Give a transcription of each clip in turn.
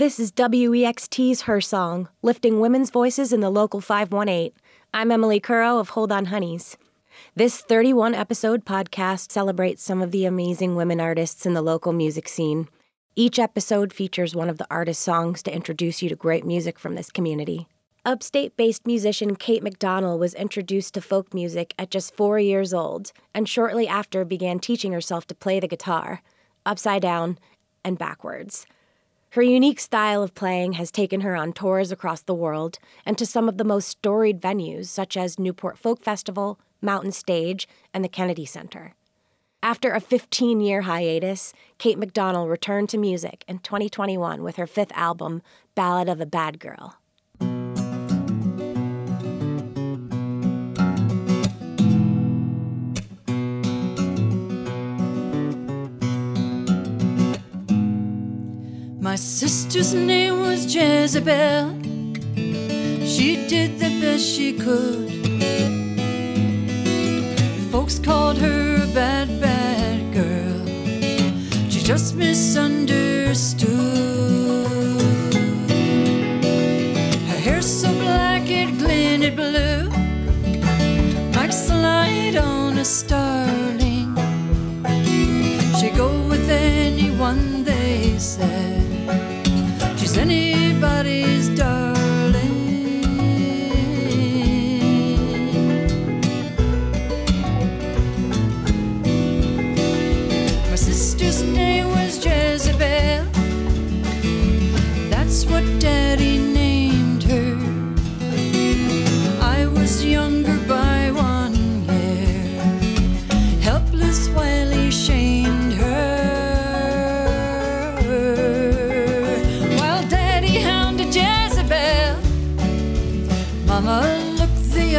This is WEXT's Her Song, lifting women's voices in the local 518. I'm Emily Currow of Hold On Honeys. This 31 episode podcast celebrates some of the amazing women artists in the local music scene. Each episode features one of the artist's songs to introduce you to great music from this community. Upstate based musician Kate McDonnell was introduced to folk music at just four years old and shortly after began teaching herself to play the guitar, upside down and backwards. Her unique style of playing has taken her on tours across the world and to some of the most storied venues, such as Newport Folk Festival, Mountain Stage, and the Kennedy Center. After a 15 year hiatus, Kate McDonnell returned to music in 2021 with her fifth album, Ballad of a Bad Girl. My sister's name was Jezebel. She did the best she could. Folks called her a bad, bad girl. She just misunderstood. Her hair so black it glinted blue, like the light on a starling.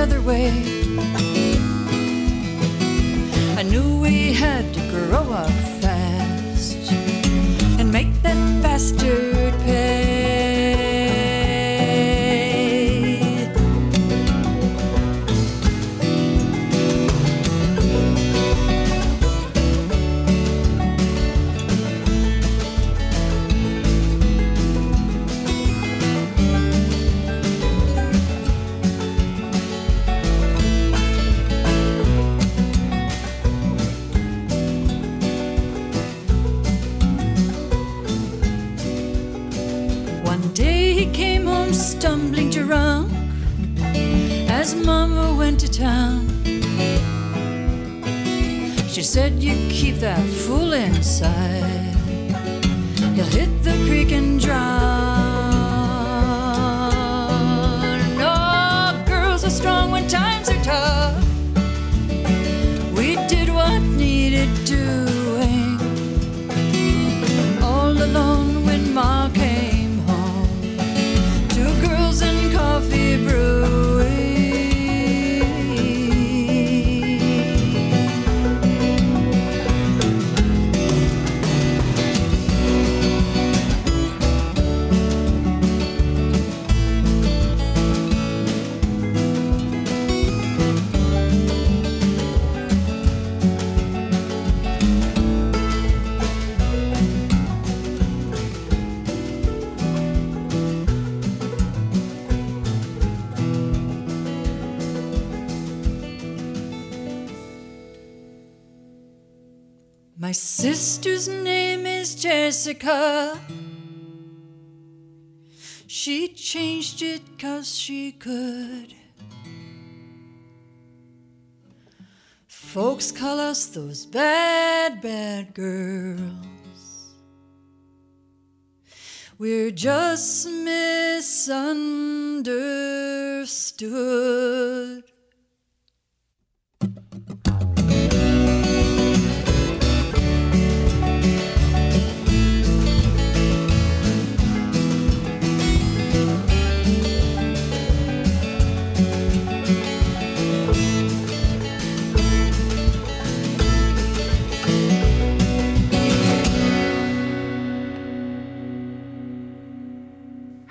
Other way. I knew we had to grow up stumbling drunk as Mama went to town. She said, You keep that fool inside, My sister's name is Jessica. She changed it 'cause she could. Folks call us those bad, bad girls. We're just misunderstood.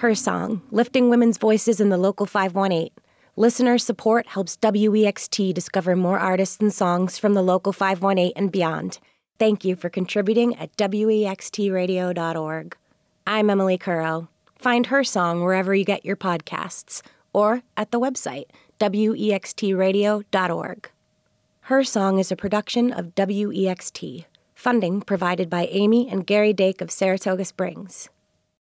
Her Song, lifting women's voices in the local 518. Listener support helps WEXT discover more artists and songs from the local 518 and beyond. Thank you for contributing at wextradio.org. I'm Emily Currow. Find her song wherever you get your podcasts or at the website, wextradio.org. Her Song is a production of WEXT, funding provided by Amy and Gary Dake of Saratoga Springs.